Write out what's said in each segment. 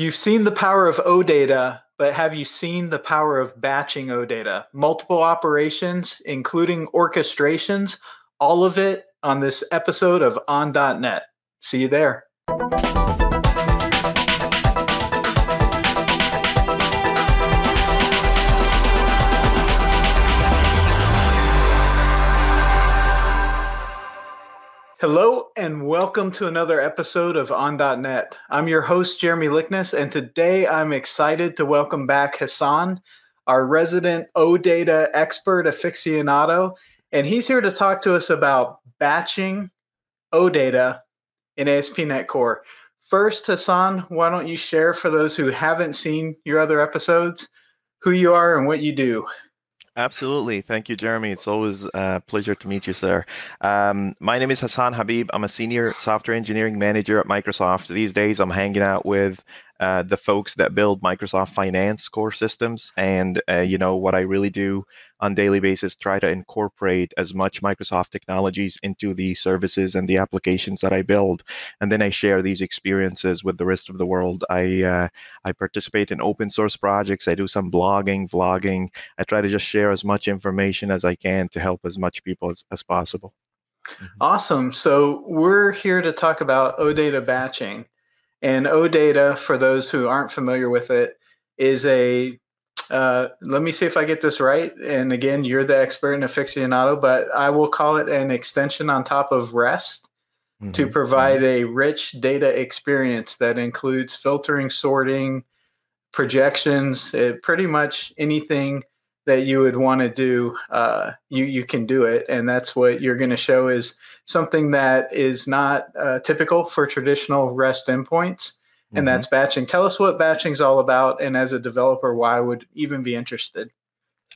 You've seen the power of OData, but have you seen the power of batching OData? Multiple operations, including orchestrations, all of it on this episode of On.net. See you there. Hello and welcome to another episode of On.net. I'm your host, Jeremy Likness, and today I'm excited to welcome back Hassan, our resident OData expert aficionado, and he's here to talk to us about batching OData in ASP.NET Core. First, Hassan, why don't you share for those who haven't seen your other episodes who you are and what you do? Absolutely. Thank you, Jeremy. It's always a pleasure to meet you, sir. Um, my name is Hassan Habib. I'm a senior software engineering manager at Microsoft. These days, I'm hanging out with uh, the folks that build Microsoft Finance core systems. And, uh, you know, what I really do on daily basis, try to incorporate as much Microsoft technologies into the services and the applications that I build. And then I share these experiences with the rest of the world. I, uh, I participate in open source projects. I do some blogging, vlogging. I try to just share as much information as I can to help as much people as, as possible. Awesome. So we're here to talk about OData batching. And OData, for those who aren't familiar with it, is a uh, let me see if I get this right. And again, you're the expert in aficionado, but I will call it an extension on top of REST mm-hmm. to provide mm-hmm. a rich data experience that includes filtering, sorting, projections, it, uh, pretty much anything that you would want to do, uh, you you can do it, and that's what you're going to show is something that is not uh, typical for traditional REST endpoints, and mm-hmm. that's batching. Tell us what batching is all about, and as a developer, why I would even be interested.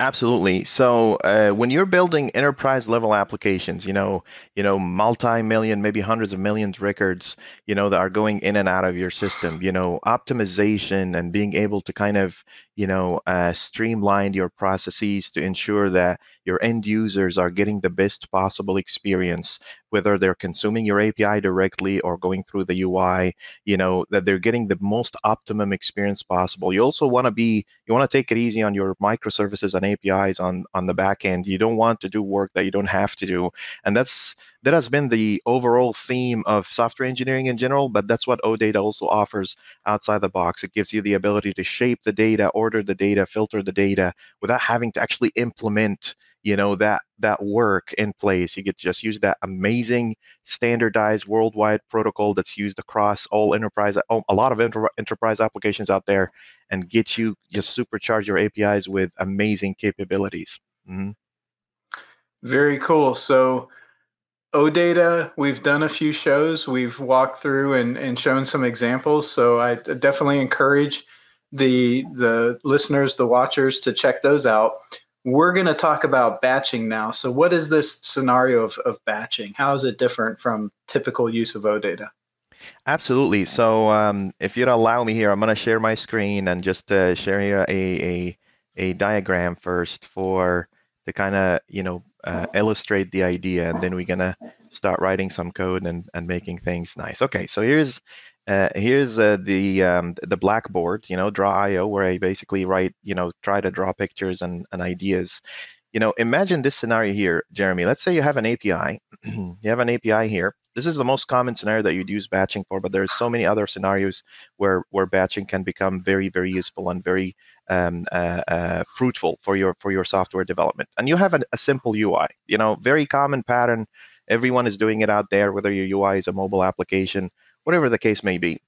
Absolutely. So uh, when you're building enterprise level applications, you know, you know, multi-million, maybe hundreds of millions records, you know, that are going in and out of your system, you know, optimization and being able to kind of, you know, uh, streamline your processes to ensure that your end users are getting the best possible experience, whether they're consuming your API directly or going through the UI, you know, that they're getting the most optimum experience possible. You also want to be, you want to take it easy on your microservices and APIs on, on the back end. You don't want to do work that you don't have to do. And that's, that has been the overall theme of software engineering in general, but that's what OData also offers outside the box. It gives you the ability to shape the data, order the data, filter the data without having to actually implement you know that that work in place you get to just use that amazing standardized worldwide protocol that's used across all enterprise a lot of enter, enterprise applications out there and get you just supercharge your apis with amazing capabilities mm-hmm. very cool so OData, we've done a few shows. We've walked through and, and shown some examples. So I definitely encourage the the listeners, the watchers to check those out. We're going to talk about batching now. So, what is this scenario of, of batching? How is it different from typical use of OData? Absolutely. So, um, if you'd allow me here, I'm going to share my screen and just uh, share here a, a, a diagram first for to kind of you know uh, illustrate the idea, and then we're gonna start writing some code and, and making things nice. Okay, so here's uh, here's uh, the um, the blackboard, you know, draw IO, where I basically write, you know, try to draw pictures and, and ideas. You know, imagine this scenario here, Jeremy. Let's say you have an API. you have an API here. This is the most common scenario that you'd use batching for, but there's so many other scenarios where where batching can become very very useful and very um, uh, uh, fruitful for your for your software development. And you have an, a simple UI. You know, very common pattern. Everyone is doing it out there, whether your UI is a mobile application whatever the case may be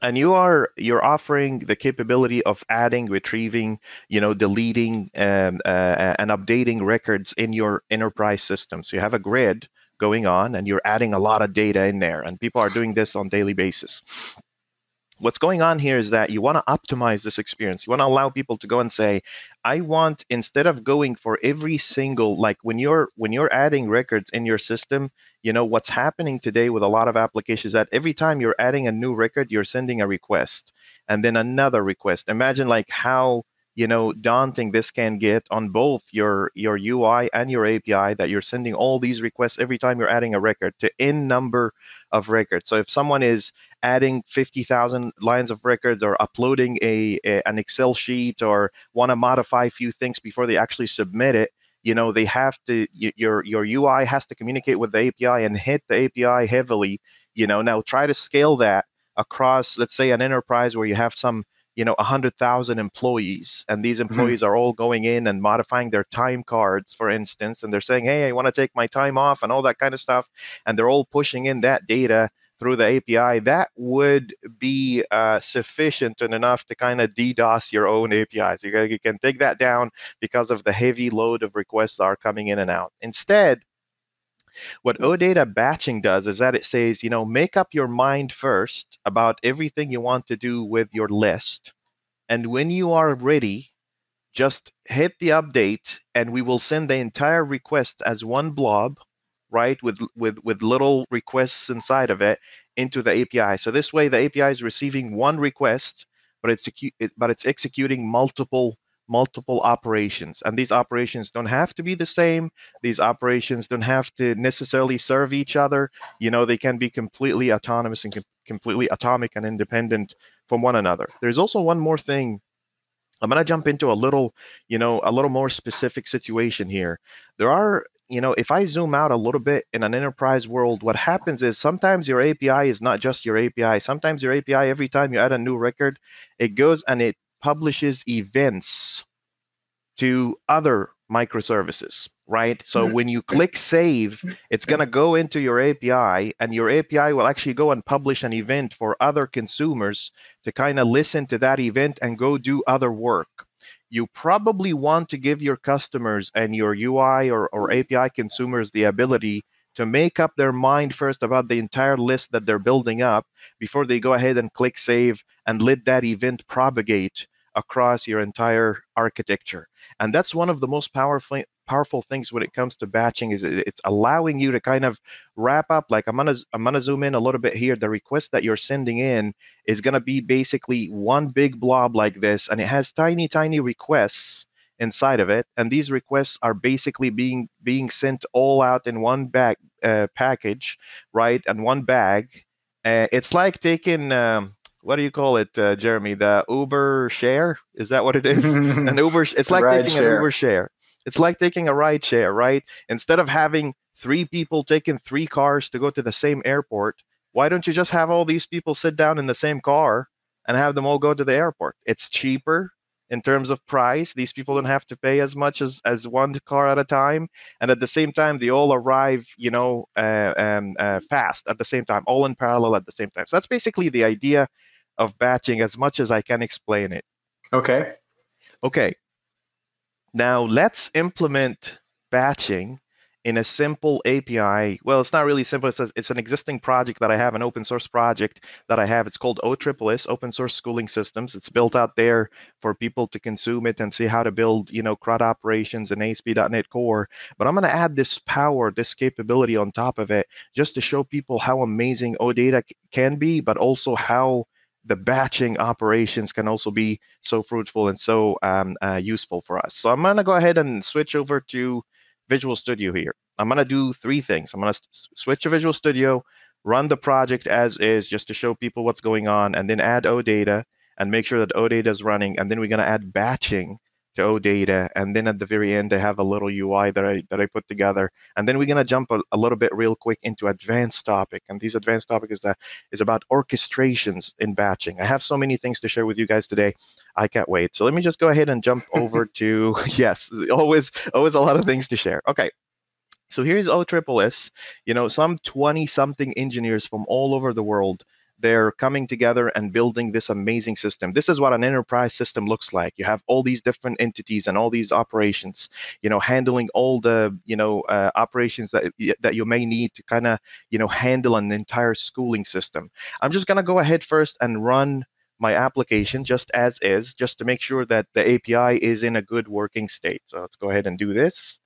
and you are you're offering the capability of adding retrieving you know deleting um, uh, and updating records in your enterprise system so you have a grid going on and you're adding a lot of data in there and people are doing this on daily basis what's going on here is that you want to optimize this experience. You want to allow people to go and say, I want instead of going for every single like when you're when you're adding records in your system, you know what's happening today with a lot of applications that every time you're adding a new record, you're sending a request and then another request. Imagine like how you know daunting this can get on both your your UI and your API that you're sending all these requests every time you're adding a record to n number of records. So if someone is adding 50,000 lines of records or uploading a, a an Excel sheet or want to modify a few things before they actually submit it, you know they have to your your UI has to communicate with the API and hit the API heavily. You know now try to scale that across let's say an enterprise where you have some you know 100,000 employees and these mm-hmm. employees mm-hmm. are all going in and modifying their time cards for instance and they're saying hey I want to take my time off and all that kind of stuff and they're all pushing in that data through the API, that would be uh, sufficient and enough to kind of DDoS your own API. So you, you can take that down because of the heavy load of requests that are coming in and out. Instead, what OData batching does is that it says, you know, make up your mind first about everything you want to do with your list. And when you are ready, just hit the update and we will send the entire request as one blob right, with with with little requests inside of it into the API. So this way, the API is receiving one request, but it's but it's executing multiple multiple operations and these operations don't have to be the same. These operations don't have to necessarily serve each other. You know they can be completely autonomous and com- completely atomic and independent from one another. There's also one more thing. I'm going to jump into a little you know a little more specific situation here. There are you know, if I zoom out a little bit in an enterprise world, what happens is sometimes your API is not just your API. Sometimes your API, every time you add a new record, it goes and it publishes events to other microservices, right? So mm-hmm. when you click save, it's going to go into your API, and your API will actually go and publish an event for other consumers to kind of listen to that event and go do other work you probably want to give your customers and your UI or, or API consumers the ability to make up their mind first about the entire list that they're building up before they go ahead and click save and let that event propagate across your entire architecture. And that's one of the most powerful powerful things when it comes to batching is it's allowing you to kind of wrap up like i'm gonna i'm gonna zoom in a little bit here the request that you're sending in is gonna be basically one big blob like this and it has tiny tiny requests inside of it and these requests are basically being being sent all out in one bag uh, package right and one bag uh, it's like taking um, what do you call it, uh, Jeremy? The Uber share? Is that what it is? an Uber. It's like Ride taking share. an Uber share. It's like taking a ride share, right? Instead of having three people taking three cars to go to the same airport, why don't you just have all these people sit down in the same car and have them all go to the airport? It's cheaper in terms of price. These people don't have to pay as much as, as one car at a time, and at the same time, they all arrive, you know, uh, um, uh, fast at the same time, all in parallel at the same time. So that's basically the idea of batching, as much as I can explain it. Okay. Okay. Now let's implement batching in a simple API. Well, it's not really simple. It's, a, it's an existing project that I have, an open source project that I have. It's called OSSS, Open Source Schooling Systems. It's built out there for people to consume it and see how to build, you know, CRUD operations and ASP.NET Core. But I'm going to add this power, this capability on top of it, just to show people how amazing OData can be, but also how the batching operations can also be so fruitful and so um, uh, useful for us. So I'm going to go ahead and switch over to Visual Studio here. I'm going to do three things. I'm going to switch to Visual Studio, run the project as is just to show people what's going on, and then add OData and make sure that OData is running. And then we're going to add batching to OData, and then at the very end, I have a little UI that I that I put together, and then we're gonna jump a, a little bit real quick into advanced topic, and these advanced topic is that is about orchestrations in batching. I have so many things to share with you guys today. I can't wait. So let me just go ahead and jump over to yes, always always a lot of things to share. Okay. So here's OSSS. You know, some 20 something engineers from all over the world they're coming together and building this amazing system. This is what an enterprise system looks like. You have all these different entities and all these operations, you know, handling all the, you know, uh, operations that that you may need to kind of, you know, handle an entire schooling system. I'm just gonna go ahead first and run my application just as is, just to make sure that the API is in a good working state. So let's go ahead and do this.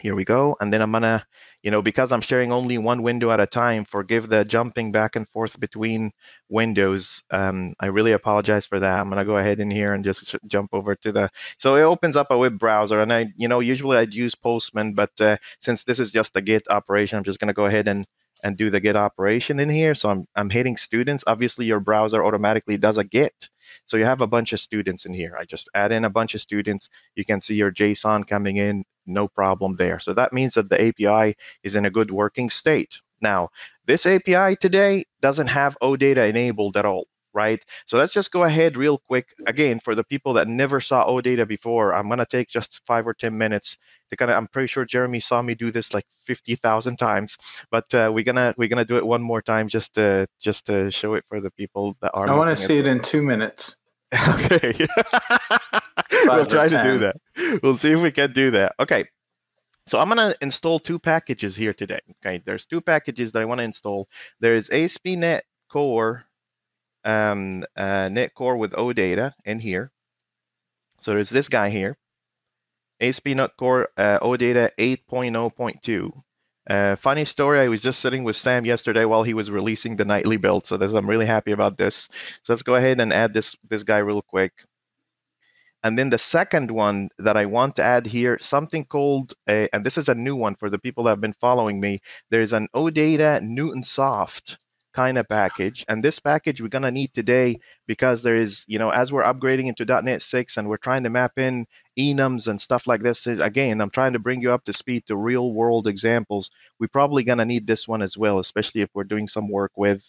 Here we go. And then I'm gonna, you know, because I'm sharing only one window at a time, forgive the jumping back and forth between windows. Um, I really apologize for that. I'm gonna go ahead in here and just jump over to the, so it opens up a web browser and I, you know, usually I'd use Postman, but uh, since this is just a get operation, I'm just gonna go ahead and and do the get operation in here. So I'm, I'm hitting students. Obviously, your browser automatically does a get. So you have a bunch of students in here. I just add in a bunch of students. You can see your JSON coming in, no problem there. So that means that the API is in a good working state. Now, this API today doesn't have OData enabled at all right? So let's just go ahead real quick. Again, for the people that never saw OData before, I'm gonna take just five or 10 minutes to kind of, I'm pretty sure Jeremy saw me do this like 50,000 times, but uh, we're gonna, we're gonna do it one more time just to, just to show it for the people that are. I wanna see it in two minutes. okay. we'll try to do that. We'll see if we can do that. Okay. So I'm going to install two packages here today. Okay, there's two packages that I want to install. There's ASP.NET Core um, uh, .NET Core with OData in here. So there's this guy here, ASP.NET Core uh, OData 8.0.2. Uh, funny story, I was just sitting with Sam yesterday while he was releasing the nightly build, so this, I'm really happy about this. So let's go ahead and add this, this guy real quick. And then the second one that I want to add here, something called, a, and this is a new one for the people that have been following me, there's an OData Newtonsoft kind of package. And this package we're to need today because there is, you know, as we're upgrading into .NET 6 and we're trying to map in enums and stuff like this, is again, I'm trying to bring you up to speed to real world examples. We're probably to need this one as well, especially if we're doing some work with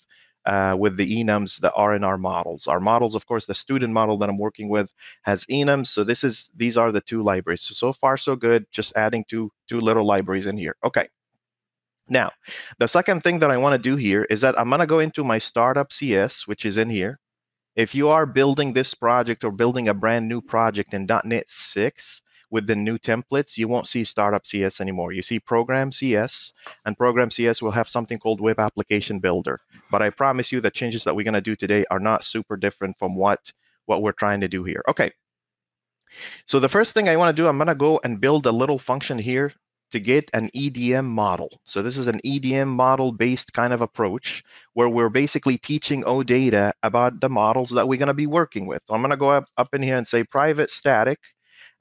uh, with the enums in our models. Our models, of course, the student model that I'm working with has enums. So this is these are the two libraries. So, so far so good. Just adding two two little libraries in here. Okay. Now, the second thing that I want to do here is that I'm going to go into my startup CS, which is in here. If you are building this project or building a brand new project in .NET 6 with the new templates, you won't see startup CS anymore. You see program CS, and program CS will have something called web application builder. But I promise you the changes that we're going to do today are not super different from what, what we're trying to do here. Okay. So the first thing I want to do, I'm going to go and build a little function here to get an EDM model. So this is an EDM model based kind of approach where we're basically teaching OData about the models that we're going to be working with. So I'm going to go up, up in here and say private static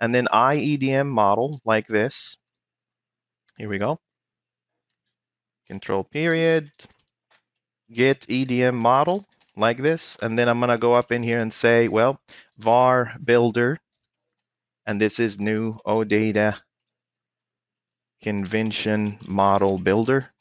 and then IEDM model like this. Here we go. Control period, get EDM model like this. And then I'm going to go up in here and say, well, var builder. And this is new OData convention model builder.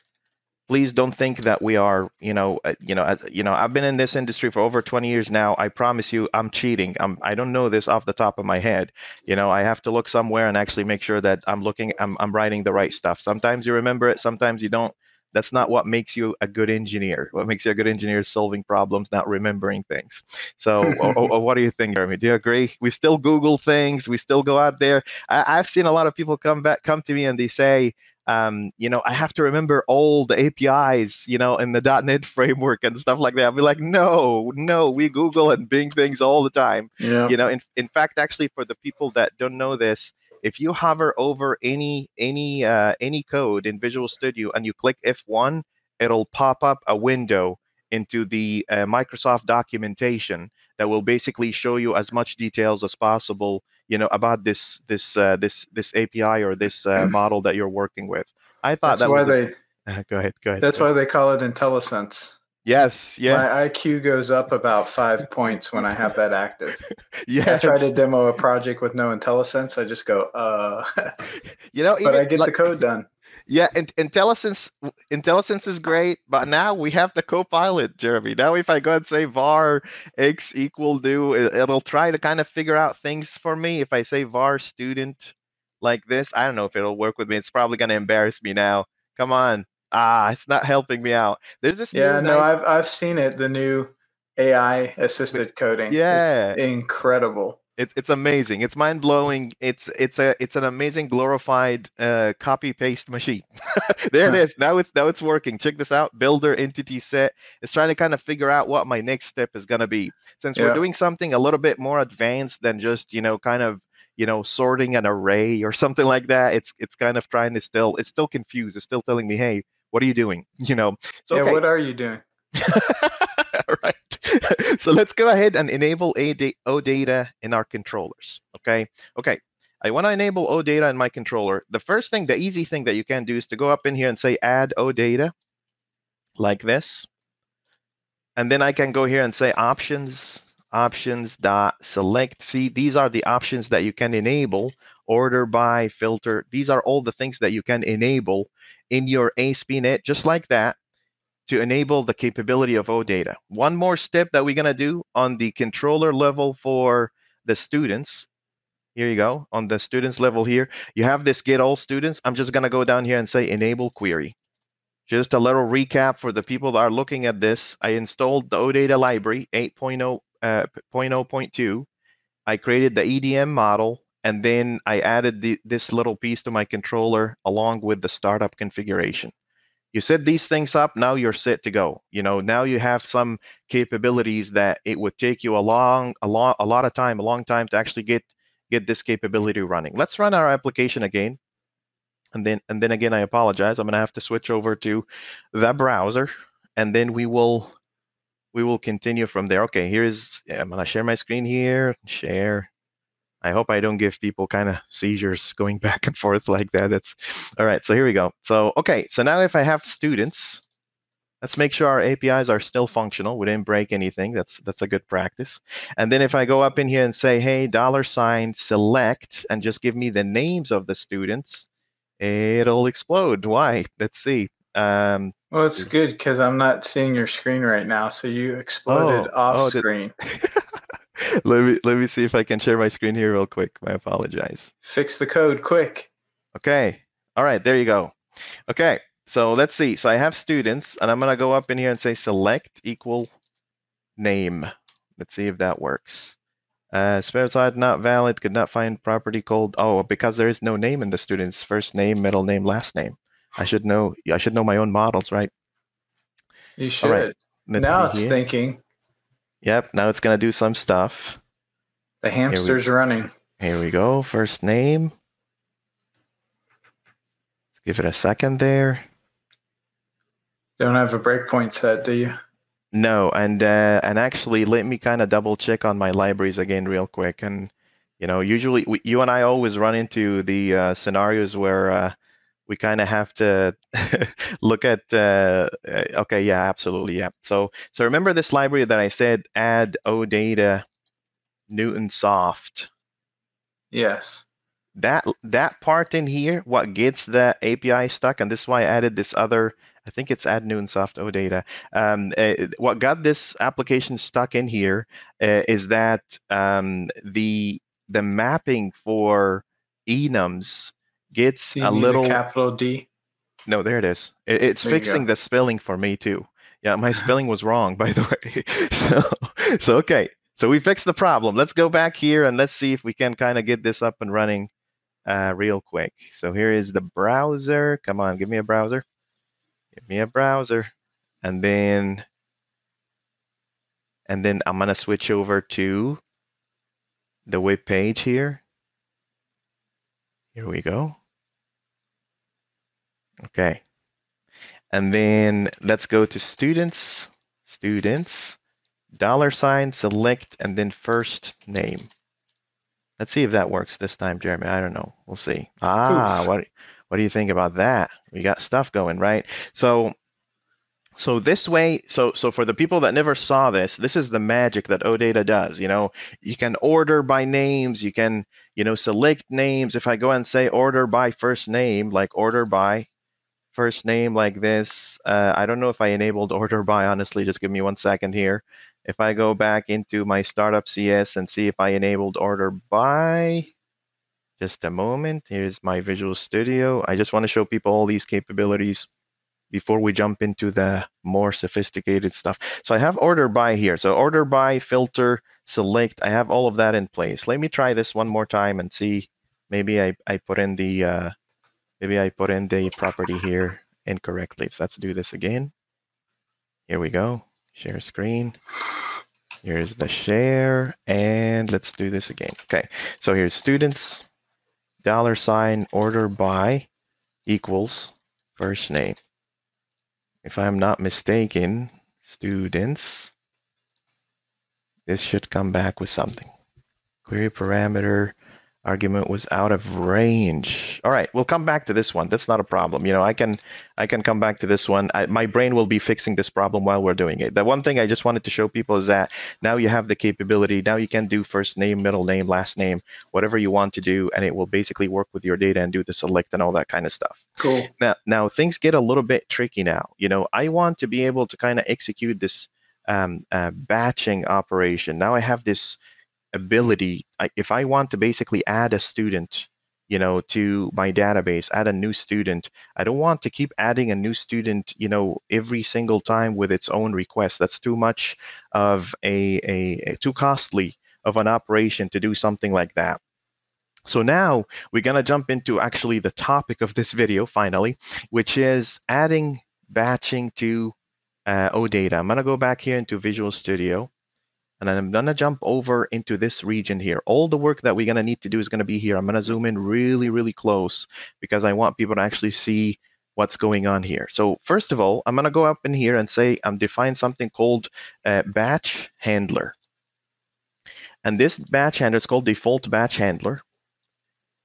Please don't think that we are, you know, uh, you know, as you know, I've been in this industry for over 20 years now. I promise you, I'm cheating. I'm, I don't know this off the top of my head. You know, I have to look somewhere and actually make sure that I'm looking, I'm, I'm writing the right stuff. Sometimes you remember it, sometimes you don't that's not what makes you a good engineer. What makes you a good engineer is solving problems, not remembering things. So, or, or, what do you think, Jeremy? Do you agree? We still Google things. We still go out there. I, have seen a lot of people come back, come to me, and they say, um, you know, I have to remember all the APIs, you know, in the .NET framework and stuff like that. I'll be like, no, no, we Google and Bing things all the time. Yeah. You know, in, in fact, actually, for the people that don't know this, if you hover over any any uh, any code in Visual Studio and you click F1, it'll pop up a window into the uh, Microsoft documentation that will basically show you as much details as possible, you know, about this this uh, this this API or this uh, model that you're working with. I thought that's that why was they. A, go ahead. Go ahead. That's why they call it IntelliSense. Yes, yes. My IQ goes up about five points when I have that active. yeah. I try to demo a project with no IntelliSense. I just go, uh. you know, but I get like, the code done. Yeah, and IntelliSense IntelliSense is great, but now we have the Copilot, Jeremy. Now, if I go and say var x equal do, it'll try to kind of figure out things for me. If I say var student like this, I don't know if it'll work with me. It's probably going to embarrass me now. Come on, ah, it's not helping me out. There's this. Yeah, no, nice... I've I've seen it. The new AI assisted coding. Yeah, it's incredible. It's it's amazing. It's mind blowing. It's it's a it's an amazing glorified uh, copy paste machine. there it is. Now it's now it's working. Check this out. Builder entity set. It's trying to kind of figure out what my next step is gonna be. Since yeah. we're doing something a little bit more advanced than just you know kind of you know sorting an array or something like that. It's it's kind of trying to still it's still confused. It's still telling me, hey, what are you doing? You know. So yeah, okay. what are you doing? So let's go ahead and enable OData in our controllers. Okay. Okay. I want to enable OData in my controller. The first thing, the easy thing that you can do is to go up in here and say add OData. like this. And then I can go here and say options, options dot select. See, these are the options that you can enable, order by, filter. These are all the things that you can enable in your ASP.NET, just like that, to enable the capability of OData. One more step that we're gonna do on the controller level for the students. Here you go, on the students level here, you have this get all students. I'm just gonna go down here and say enable query. Just a little recap for the people that are looking at this. I installed the OData library 8.0, uh, I created the EDM model, and then I added the, this little piece to my controller along with the startup configuration. You set these things up, now you're set to go. You know, now you have some capabilities that it would take you a long, a long, a lot of time, a long time to actually get get this capability running. Let's run our application again. And then and then again i apologize. I'm going to have to switch over to the browser and then we will we will continue from there. Okay here's i'm going to share my screen here. Share i hope i don't give people kind of seizures going back and forth like that that's all right so here we go so okay so now if i have students let's make sure our apis are still functional we didn't break anything that's that's a good practice and then if i go up in here and say hey dollar sign select and just give me the names of the students it'll explode. Why? Let's see. Um, well, it's good because I'm not seeing your screen right now, so you exploded oh, off oh, screen. let me let me see if I can share my screen here real quick. I apologize. Fix the code quick. Okay. All right. There you go. Okay. So let's see. So I have students, and I'm gonna go up in here and say select equal name. Let's see if that works. Uh, specified not valid, could not find property called. Oh, because there is no name in the student's first name, middle name, last name. I should know. I should know my own models, right? You should. Right, now it's here. thinking. Yep. Now it's gonna do some stuff. The hamster's here we, running. Here we go. First name. Let's give it a second there. Don't have a breakpoint set, do you? No, and uh, and actually, let me kind of double check on my libraries again real quick. And you know, usually we, you and I always run into the uh, scenarios where uh, we kind of have to look at. Uh, uh, okay, yeah, absolutely, yeah. So so remember this library that I said add OData Newtonsoft. Yes. That that part in here, what gets the API stuck, and this is why I added this other I think it's add new soft OData. Um, uh, what got this application stuck in here uh, is that um, the the mapping for enums gets a little capital D. No, there it is. It, it's there fixing the spelling for me too. Yeah, my spelling was wrong, by the way. so, so okay. So we fixed the problem. Let's go back here and let's see if we can kind of get this up and running uh, real quick. So here is the browser. Come on, give me a browser give me a browser and then and then I'm gonna switch over to the web page here. Here we go. Okay. And then let's go to students, students, dollar sign, select, and then first name. Let's see if that works this time, Jeremy. I don't know. We'll see. Ah, Oof. what what do you think about that? We got stuff going, right? So so this way, so so for the people that never saw this, this is the magic that OData does. You know, you can order by names, you can, you know, select names. If I go and say order by first name, like order by first name like this, uh, I don't know if I enabled order by, honestly, just give me one second here. If I go back into my startup CS and see if I enabled order by, just a moment. Here's my Visual Studio. I just want to show people all these capabilities before we jump into the more sophisticated stuff. So I have order by here. So order by, filter, select. I have all of that in place. Let me try this one more time and see. Maybe I, I put in the uh, maybe I put in the property here incorrectly. So let's do this again. Here we go. Share screen. Here's the share, and let's do this again. Okay, so here's students dollar sign order by equals first name. If I'm not mistaken, students, this should come back with something. Query parameter, argument was out of range. All right we'll come back to this one. That's not a problem. You know i can i can come back to this one. I, my brain will be fixing this problem while we're doing it. The one thing i just wanted to show people is that now you have the capability now you can do first name middle name last name whatever you want to do and it will basically work with your data and do the select and all that kind of stuff. Cool. Now now things get a little bit tricky now. You know i want to be able to kind of execute this um, uh, batching operation. Now i have this ability if i want to basically add a student you know to my database add a new student i don't want to keep adding a new student you know every single time with its own request. That's too much of a, a, a too costly of an operation to do something like that. So now we're going to jump into actually the topic of this video finally which is adding batching to uh, odata i'm going to go back here into visual studio and I'm gonna jump over into this region here. All the work that we're gonna need to do is gonna be here. I'm gonna zoom in really, really close because I want people to actually see what's going on here. So first of all, I'm gonna go up in here and say I'm define something called uh, batch handler. And this batch handler is called default batch handler.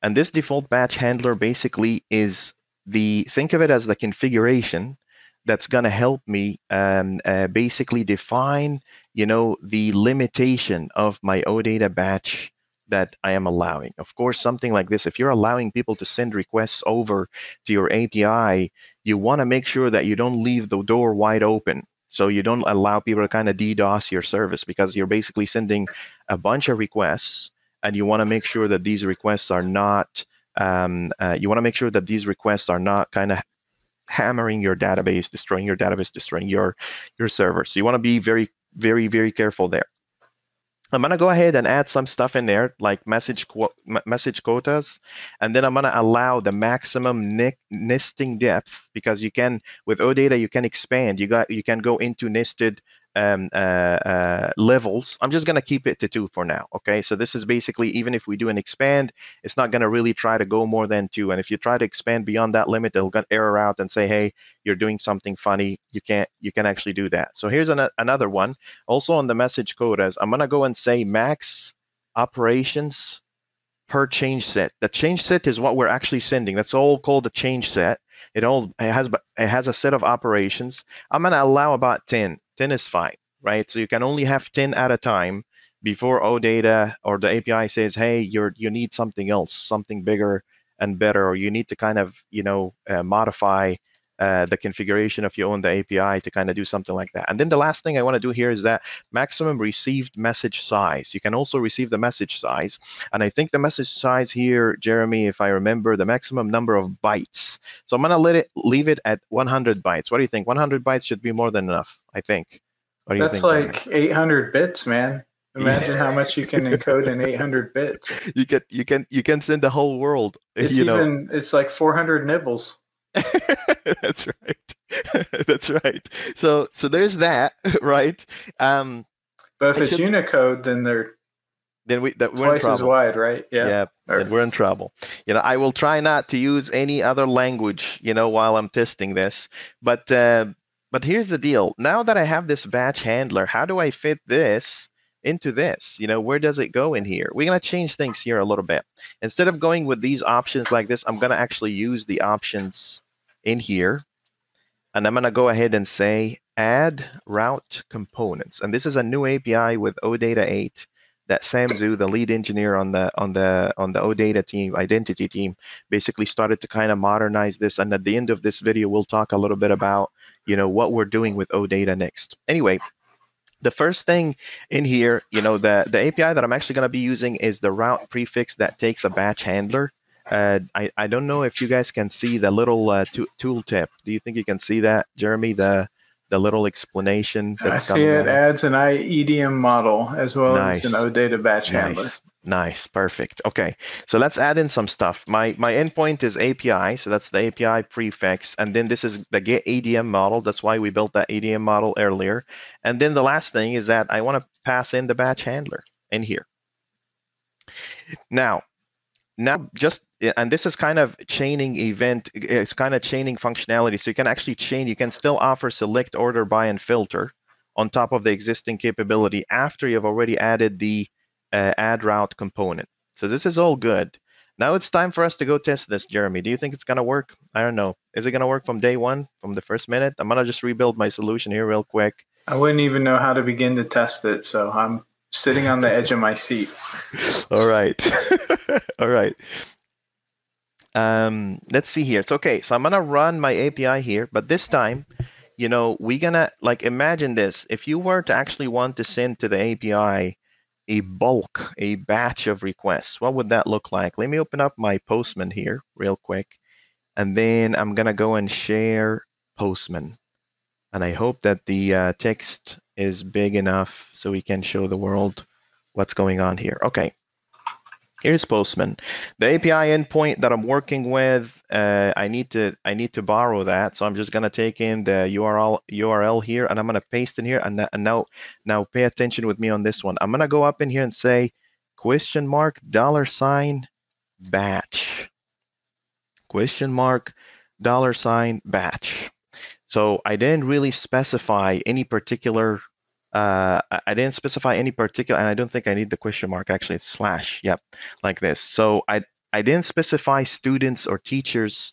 And this default batch handler basically is the, think of it as the configuration that's going to help me um, uh, basically define, you know, the limitation of my OData batch that I am allowing. Of course, something like this, if you're allowing people to send requests over to your API, you want to make sure that you don't leave the door wide open. So you don't allow people to kind of DDoS your service because you're basically sending a bunch of requests and you want to make sure that these requests are not um, uh, you want to make sure that these requests are not kind of hammering your database, destroying your database, destroying your your server. So you want to be very, very, very careful there. I'm gonna go ahead and add some stuff in there, like message qu- message quotas, and then I'm gonna allow the maximum nesting depth because you can with OData you can expand. You got you can go into nested um, uh, uh, levels. I'm just going to keep it to two for now. Okay, so this is basically even if we do an expand, it's not going to really try to go more than two. And if you try to expand beyond that limit, it'll error out and say, hey, you're doing something funny. You can't you can actually do that. So here's an, another one. Also on the message quotas I'm going to go and say max operations per change set. The change set is what we're actually sending. That's all called a change set. It all it has it has a set of operations. I'm going to allow about 10. 10 is fine, right? So you can only have 10 at a time before OData or the API says, hey, you're you need something else, something bigger and better, or you need to kind of you know uh, modify uh, the configuration of your own the API to kind of do something like that. And then the last thing I want to do here is that maximum received message size. You can also receive the message size. And I think the message size here, Jeremy, if I remember, the maximum number of bytes. So I'm going to let it leave it at 100 bytes. What do you think? 100 bytes should be more than enough, I think. What do That's think, like 800 bits, man. Imagine how much you can encode in 800 bits. You can you can you can send the whole world. It's you even know. it's like 400 nibbles. That's right. That's right. So so there's that, right? Um, but if it's should, Unicode, then they're then we that twice as wide, right? Yeah. Yeah. Or, we're in trouble. You know, I will try not to use any other language, you know, while I'm testing this. But uh, but here's the deal. Now that I have this batch handler, how do I fit this into this? You know, where does it go in here? We're going to change things here a little bit. Instead of going with these options like this, I'm going to actually use the options in here. And I'm going to go ahead and say add route components. And this is a new API with OData 8 that Sam Xu, the lead engineer on the on the on the OData team, identity team, basically started to kind of modernize this. And at the end of this video, we'll talk a little bit about you know what we're doing with OData next. Anyway, the first thing in here, you know, the, the API that I'm actually going to be using is the route prefix that takes a batch handler. Uh, I, I don't know if you guys can see the little uh, to- tooltip. Do you think you can see that, Jeremy? The the little explanation. That's I see it adds an IEDM model as well nice. as an OData batch nice. handler. Nice, perfect. Okay, so let's add in some stuff. My my endpoint is API, so that's the API prefix, and then this is the get EDM model. That's why we built that EDM model earlier. And then the last thing is that I want to pass in the batch handler in here. Now, now just and this is kind of chaining event. It's kind of chaining functionality, so you can actually chain. You can still offer select, order, by, and filter on top of the existing capability after you've already added the uh, add route component. So this is all good. Now it's time for us to go test this, Jeremy. Do you think it's gonna work? I don't know. Is it gonna work from day one, from the first minute? I'm gonna just rebuild my solution here real quick. I wouldn't even know how to begin to test it, so I'm sitting on the edge of my seat. all right. all right. Um, let's see here. It's okay. So I'm gonna run my API here, but this time, you know, we're gonna like imagine this. If you were to actually want to send to the API a bulk, a batch of requests, what would that look like? Let me open up my Postman here real quick, and then I'm gonna go and share Postman. And I hope that the uh, text is big enough so we can show the world what's going on here. Okay, Here's Postman. The API endpoint that I'm working with, uh, I need to I need to borrow that. So I'm just gonna take in the URL URL here, and I'm gonna paste in here. And, and now now pay attention with me on this one. I'm gonna go up in here and say question mark dollar sign batch question mark dollar sign batch. So I didn't really specify any particular uh, I didn't specify any particular, and I don't think I need the question mark. Actually, it's slash. Yep, like this. So I I didn't specify students or teachers.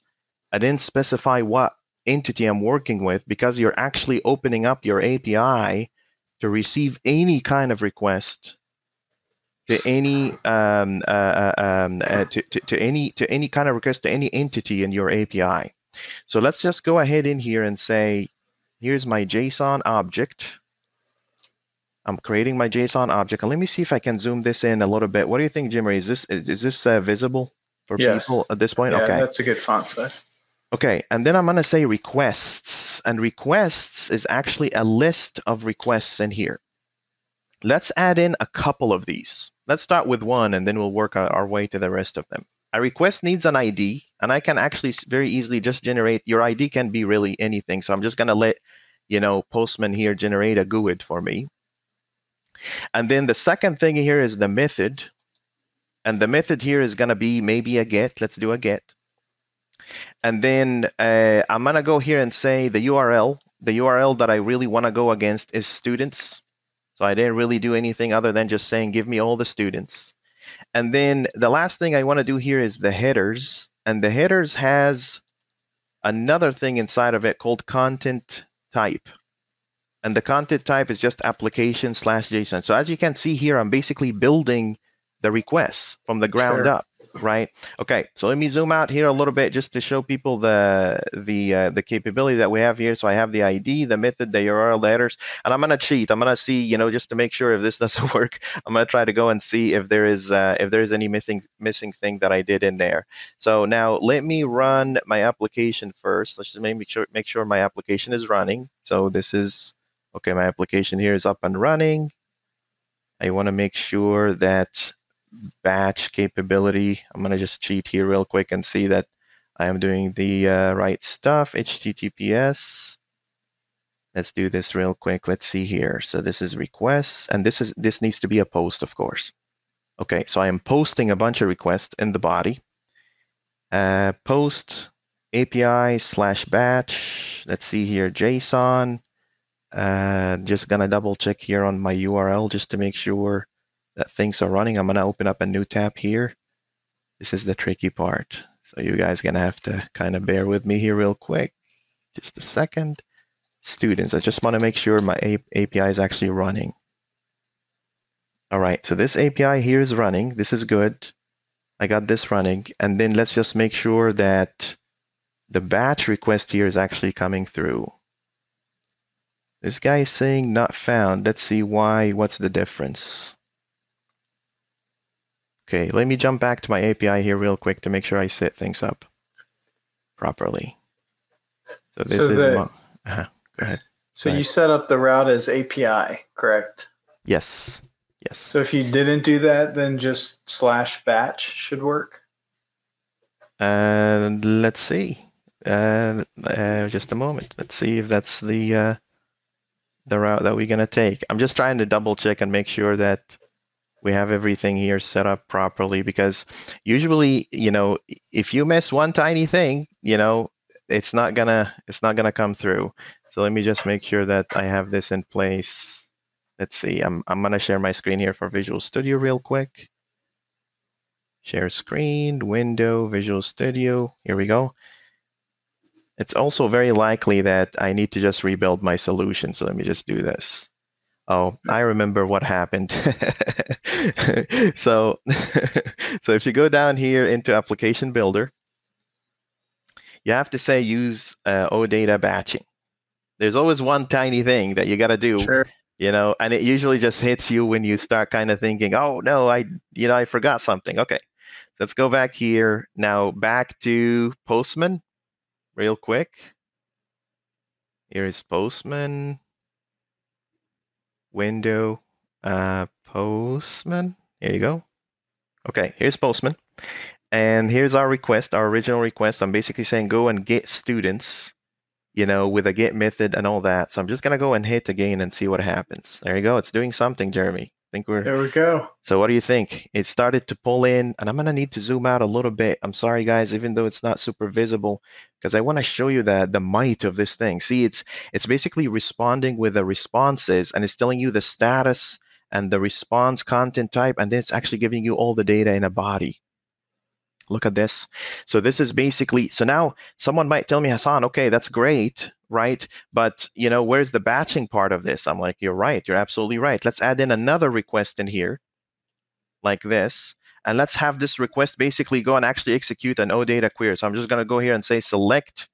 I didn't specify what entity I'm working with because you're actually opening up your API to receive any kind of request to any um, uh, uh um, uh, to, to, to any to any kind of request to any entity in your API. So let's just go ahead in here and say, here's my JSON object I'm creating my JSON object. And let me see if I can zoom this in a little bit. What do you think, Jimmy? Is this is this uh, visible for yes. people at this point? Yeah, okay, that's a good font size. Okay, and then I'm gonna say requests, and requests is actually a list of requests in here. Let's add in a couple of these. Let's start with one, and then we'll work our, our way to the rest of them. A request needs an ID, and I can actually very easily just generate. Your ID can be really anything, so I'm just gonna let you know Postman here generate a GUID for me. And then the second thing here is the method. And the method here is going to be maybe a get. Let's do a get. And then uh, I'm going to go here and say the URL. The URL that I really want to go against is students. So I didn't really do anything other than just saying, give me all the students. And then the last thing I want to do here is the headers. And the headers has another thing inside of it called content type and the content type is just application slash JSON. So as you can see here, I'm basically building the requests from the ground sure. up, right? Okay, so let me zoom out here a little bit just to show people the the uh, the capability that we have here. So I have the ID, the method, the URL letters, and I'm gonna cheat. I'm gonna see, you know, just to make sure if this doesn't work, I'm gonna try to go and see if there is uh, if there is any missing missing thing that I did in there. So now let me run my application first. Let's just make sure make sure my application is running. So this is okay, my application here is up and running. I want to make sure that batch capability, I'm going to just cheat here real quick and see that I am doing the uh, right stuff. HTTPS. Let's do this real quick. Let's see here. So this is requests, and this is this needs to be a post, of course. Okay, so I am posting a bunch of requests in the body. Uh, post API slash batch. Let's see here, JSON. Uh, just gonna double check here on my URL just to make sure that things are running. I'm gonna open up a new tab here. This is the tricky part. So you guys gonna have to kind of bear with me here real quick. Just a second. Students, I just wanna make sure my API is actually running. All right, so this API here is running. This is good. I got this running. And then let's just make sure that the batch request here is actually coming through. This guy is saying not found. Let's see why. What's the difference? Okay, let me jump back to my API here real quick to make sure I set things up properly. So this so is the, uh, go ahead. So go you set up the route as API, correct? Yes. Yes. So if you didn't do that, then just slash batch should work. And uh, let's see. Uh, uh, just a moment. Let's see if that's the uh, the route that we're going to take. I'm just trying to double check and make sure that we have everything here set up properly because usually, you know, if you miss one tiny thing, you know, it's not gonna it's not gonna come through. So let me just make sure that I have this in place. Let's see. I'm I'm gonna share my screen here for Visual Studio real quick. Share screen, window, Visual Studio. Here we go. It's also very likely that I need to just rebuild my solution. So let me just do this. Oh, I remember what happened. so, so if you go down here into Application Builder, you have to say use uh, OData batching. There's always one tiny thing that you got to do, Sure. you know, and it usually just hits you when you start kind of thinking, oh no, I, you know, I forgot something. Okay, let's go back here now. Back to Postman, real quick. Here is Postman window uh, Postman. Here you go. Okay, here's Postman. And here's our request, our original request. I'm basically saying go and get students, you know, with a get method and all that. So I'm just gonna go and hit again and see what happens. There you go. It's doing something, Jeremy. Think we're There we go. so what do you think? It started to pull in, and I'm gonna need to zoom out a little bit. I'm sorry, guys, even though it's not super visible, because I want to show you the the might of this thing. See, it's it's basically responding with the responses, and it's telling you the status and the response content type, and then it's actually giving you all the data in a body. Look at this. So this is basically so now someone might tell me, Hassan, okay, that's great, right? But you know, where's the batching part of this? I'm like, you're right, you're absolutely right. Let's add in another request in here, like this, and let's have this request basically go and actually execute an OData query. So I'm just gonna go here and say select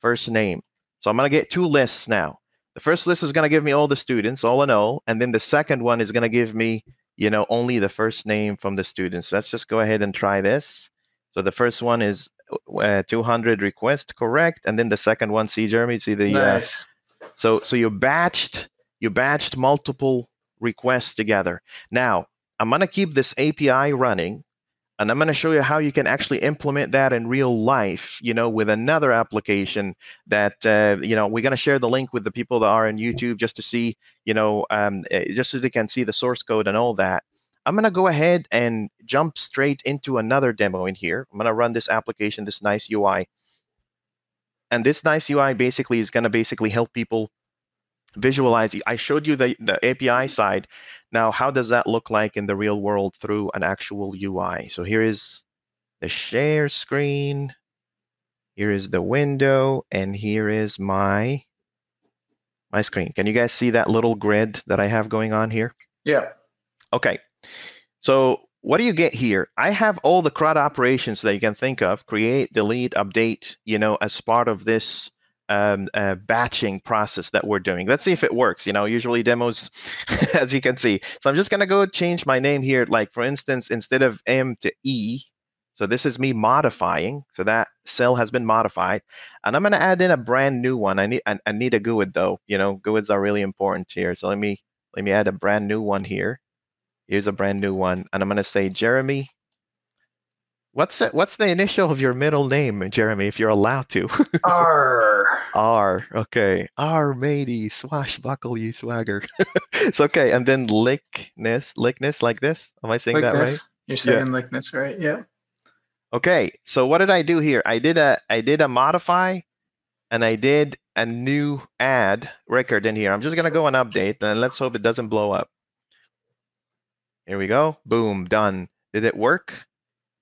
first name. So I'm gonna get two lists now. The first list is gonna give me all the students, all in all, and then the second one is gonna give me, you know, only the first name from the students. Let's just go ahead and try this. So the first one is uh, 200 request correct, and then the second one, see Jeremy, see the uh, nice. so so you batched you batched multiple requests together. Now I'm gonna keep this API running, and I'm gonna show you how you can actually implement that in real life. You know, with another application that uh, you know we're gonna share the link with the people that are on YouTube just to see you know um, uh, just so they can see the source code and all that. I'm gonna go ahead and jump straight into another demo in here. I'm gonna run this application, this nice UI. And this nice UI basically is gonna basically help people visualize. I showed you the, the API side. Now, how does that look like in the real world through an actual UI? So here is the share screen. Here is the window, and here is my my screen. Can you guys see that little grid that I have going on here? Yeah. Okay. So what do you get here? I have all the CRUD operations that you can think of, create, delete, update, you know, as part of this um, uh, batching process that we're doing. Let's see if it works. You know, usually demos, as you can see. So I'm just going to go change my name here. Like for instance, instead of M to E, so this is me modifying. So that cell has been modified. And I'm going to add in a brand new one. I need, I, I need a GUID though. You know, GUIDs are really important here. So let me, let me add a brand new one here. Here's a brand new one, and I'm gonna say Jeremy. What's the, what's the initial of your middle name, Jeremy, if you're allowed to? R. R. Okay. R matey, swashbuckle you swagger. it's okay. And then lickness, lickness like this. Am I saying that right? Likeness. You're saying likeness, right? Yeah. Okay. So what did I do here? I did a I did a modify and I did a new add record in here. I'm just gonna go and update and let's hope it doesn't blow up. Here we go. Boom, done. Did it work?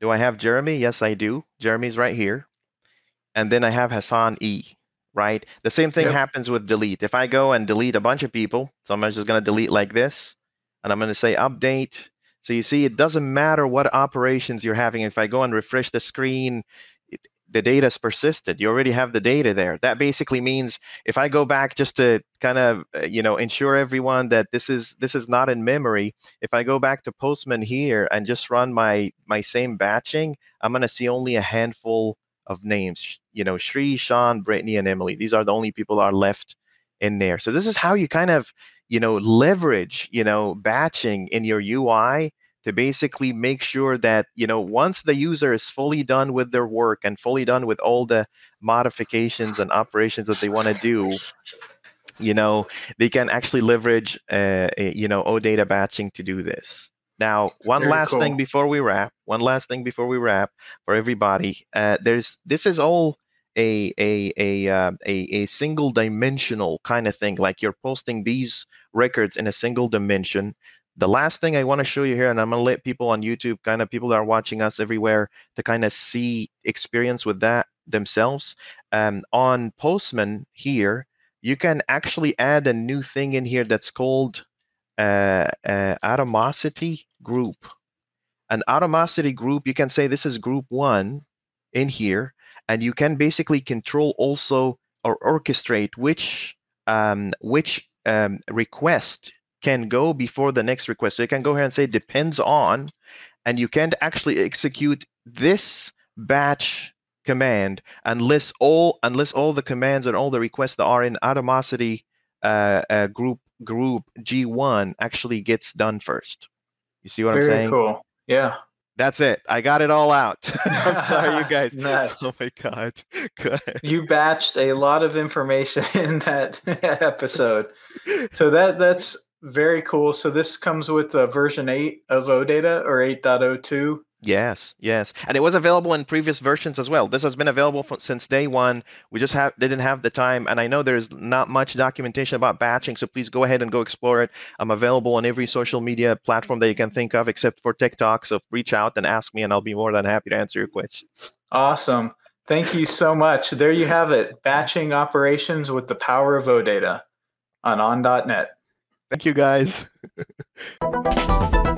Do I have Jeremy? Yes, I do. Jeremy's right here. And then I have Hassan E, right? The same thing Yep. happens with delete. If I go and delete a bunch of people, so I'm just going to delete like this, and I'm going to say update. So you see, it doesn't matter what operations you're having. If I go and refresh the screen, the data's persisted. You already have the data there. That basically means if I go back just to kind of, uh, you know, ensure everyone that this is this is not in memory. If I go back to Postman here and just run my my same batching, I'm going to see only a handful of names. You know, Shri, Sean, Brittany, and Emily. These are the only people that are left in there. So this is how you kind of, you know, leverage, you know, batching in your UI to basically make sure that, you know, once the user is fully done with their work and fully done with all the modifications and operations that they want to do, you know, they can actually leverage, uh, you know, OData batching to do this. Now, one Very last thing before we wrap. One last thing before we wrap for everybody. Uh, there's this is all a a a uh, a, a single dimensional kind of thing. Like you're posting these records in a single dimension. The last thing I want to show you here, and I'm gonna let people on YouTube, kind of people that are watching us everywhere, to kind of see experience with that themselves. Um, on Postman here, you can actually add a new thing in here that's called uh, uh, Atomicity group. An Atomicity group, you can say this is group one in here, and you can basically control also or orchestrate which um, which um, request can go before the next request. So you can go here and say depends on, and you can't actually execute this batch command unless all unless all the commands and all the requests that are in Atomicity uh, uh, group group G1 actually gets done first. You see what Very I'm saying? Very cool. Yeah. That's it. I got it all out. I'm sorry, you guys. Oh my god. You batched a lot of information in that episode. So that that's very cool. So this comes with uh, version 8 of OData or 8.02. Yes, yes, and it was available in previous versions as well. This has been available for, since day one. We just have didn't have the time, and I know there's not much documentation about batching, so please go ahead and go explore it. I'm available on every social media platform that you can think of, except for TikTok. So reach out and ask me, and I'll be more than happy to answer your questions. Awesome. Thank you so much. There you have it. Batching operations with the power of OData on on.net. Thank you, guys.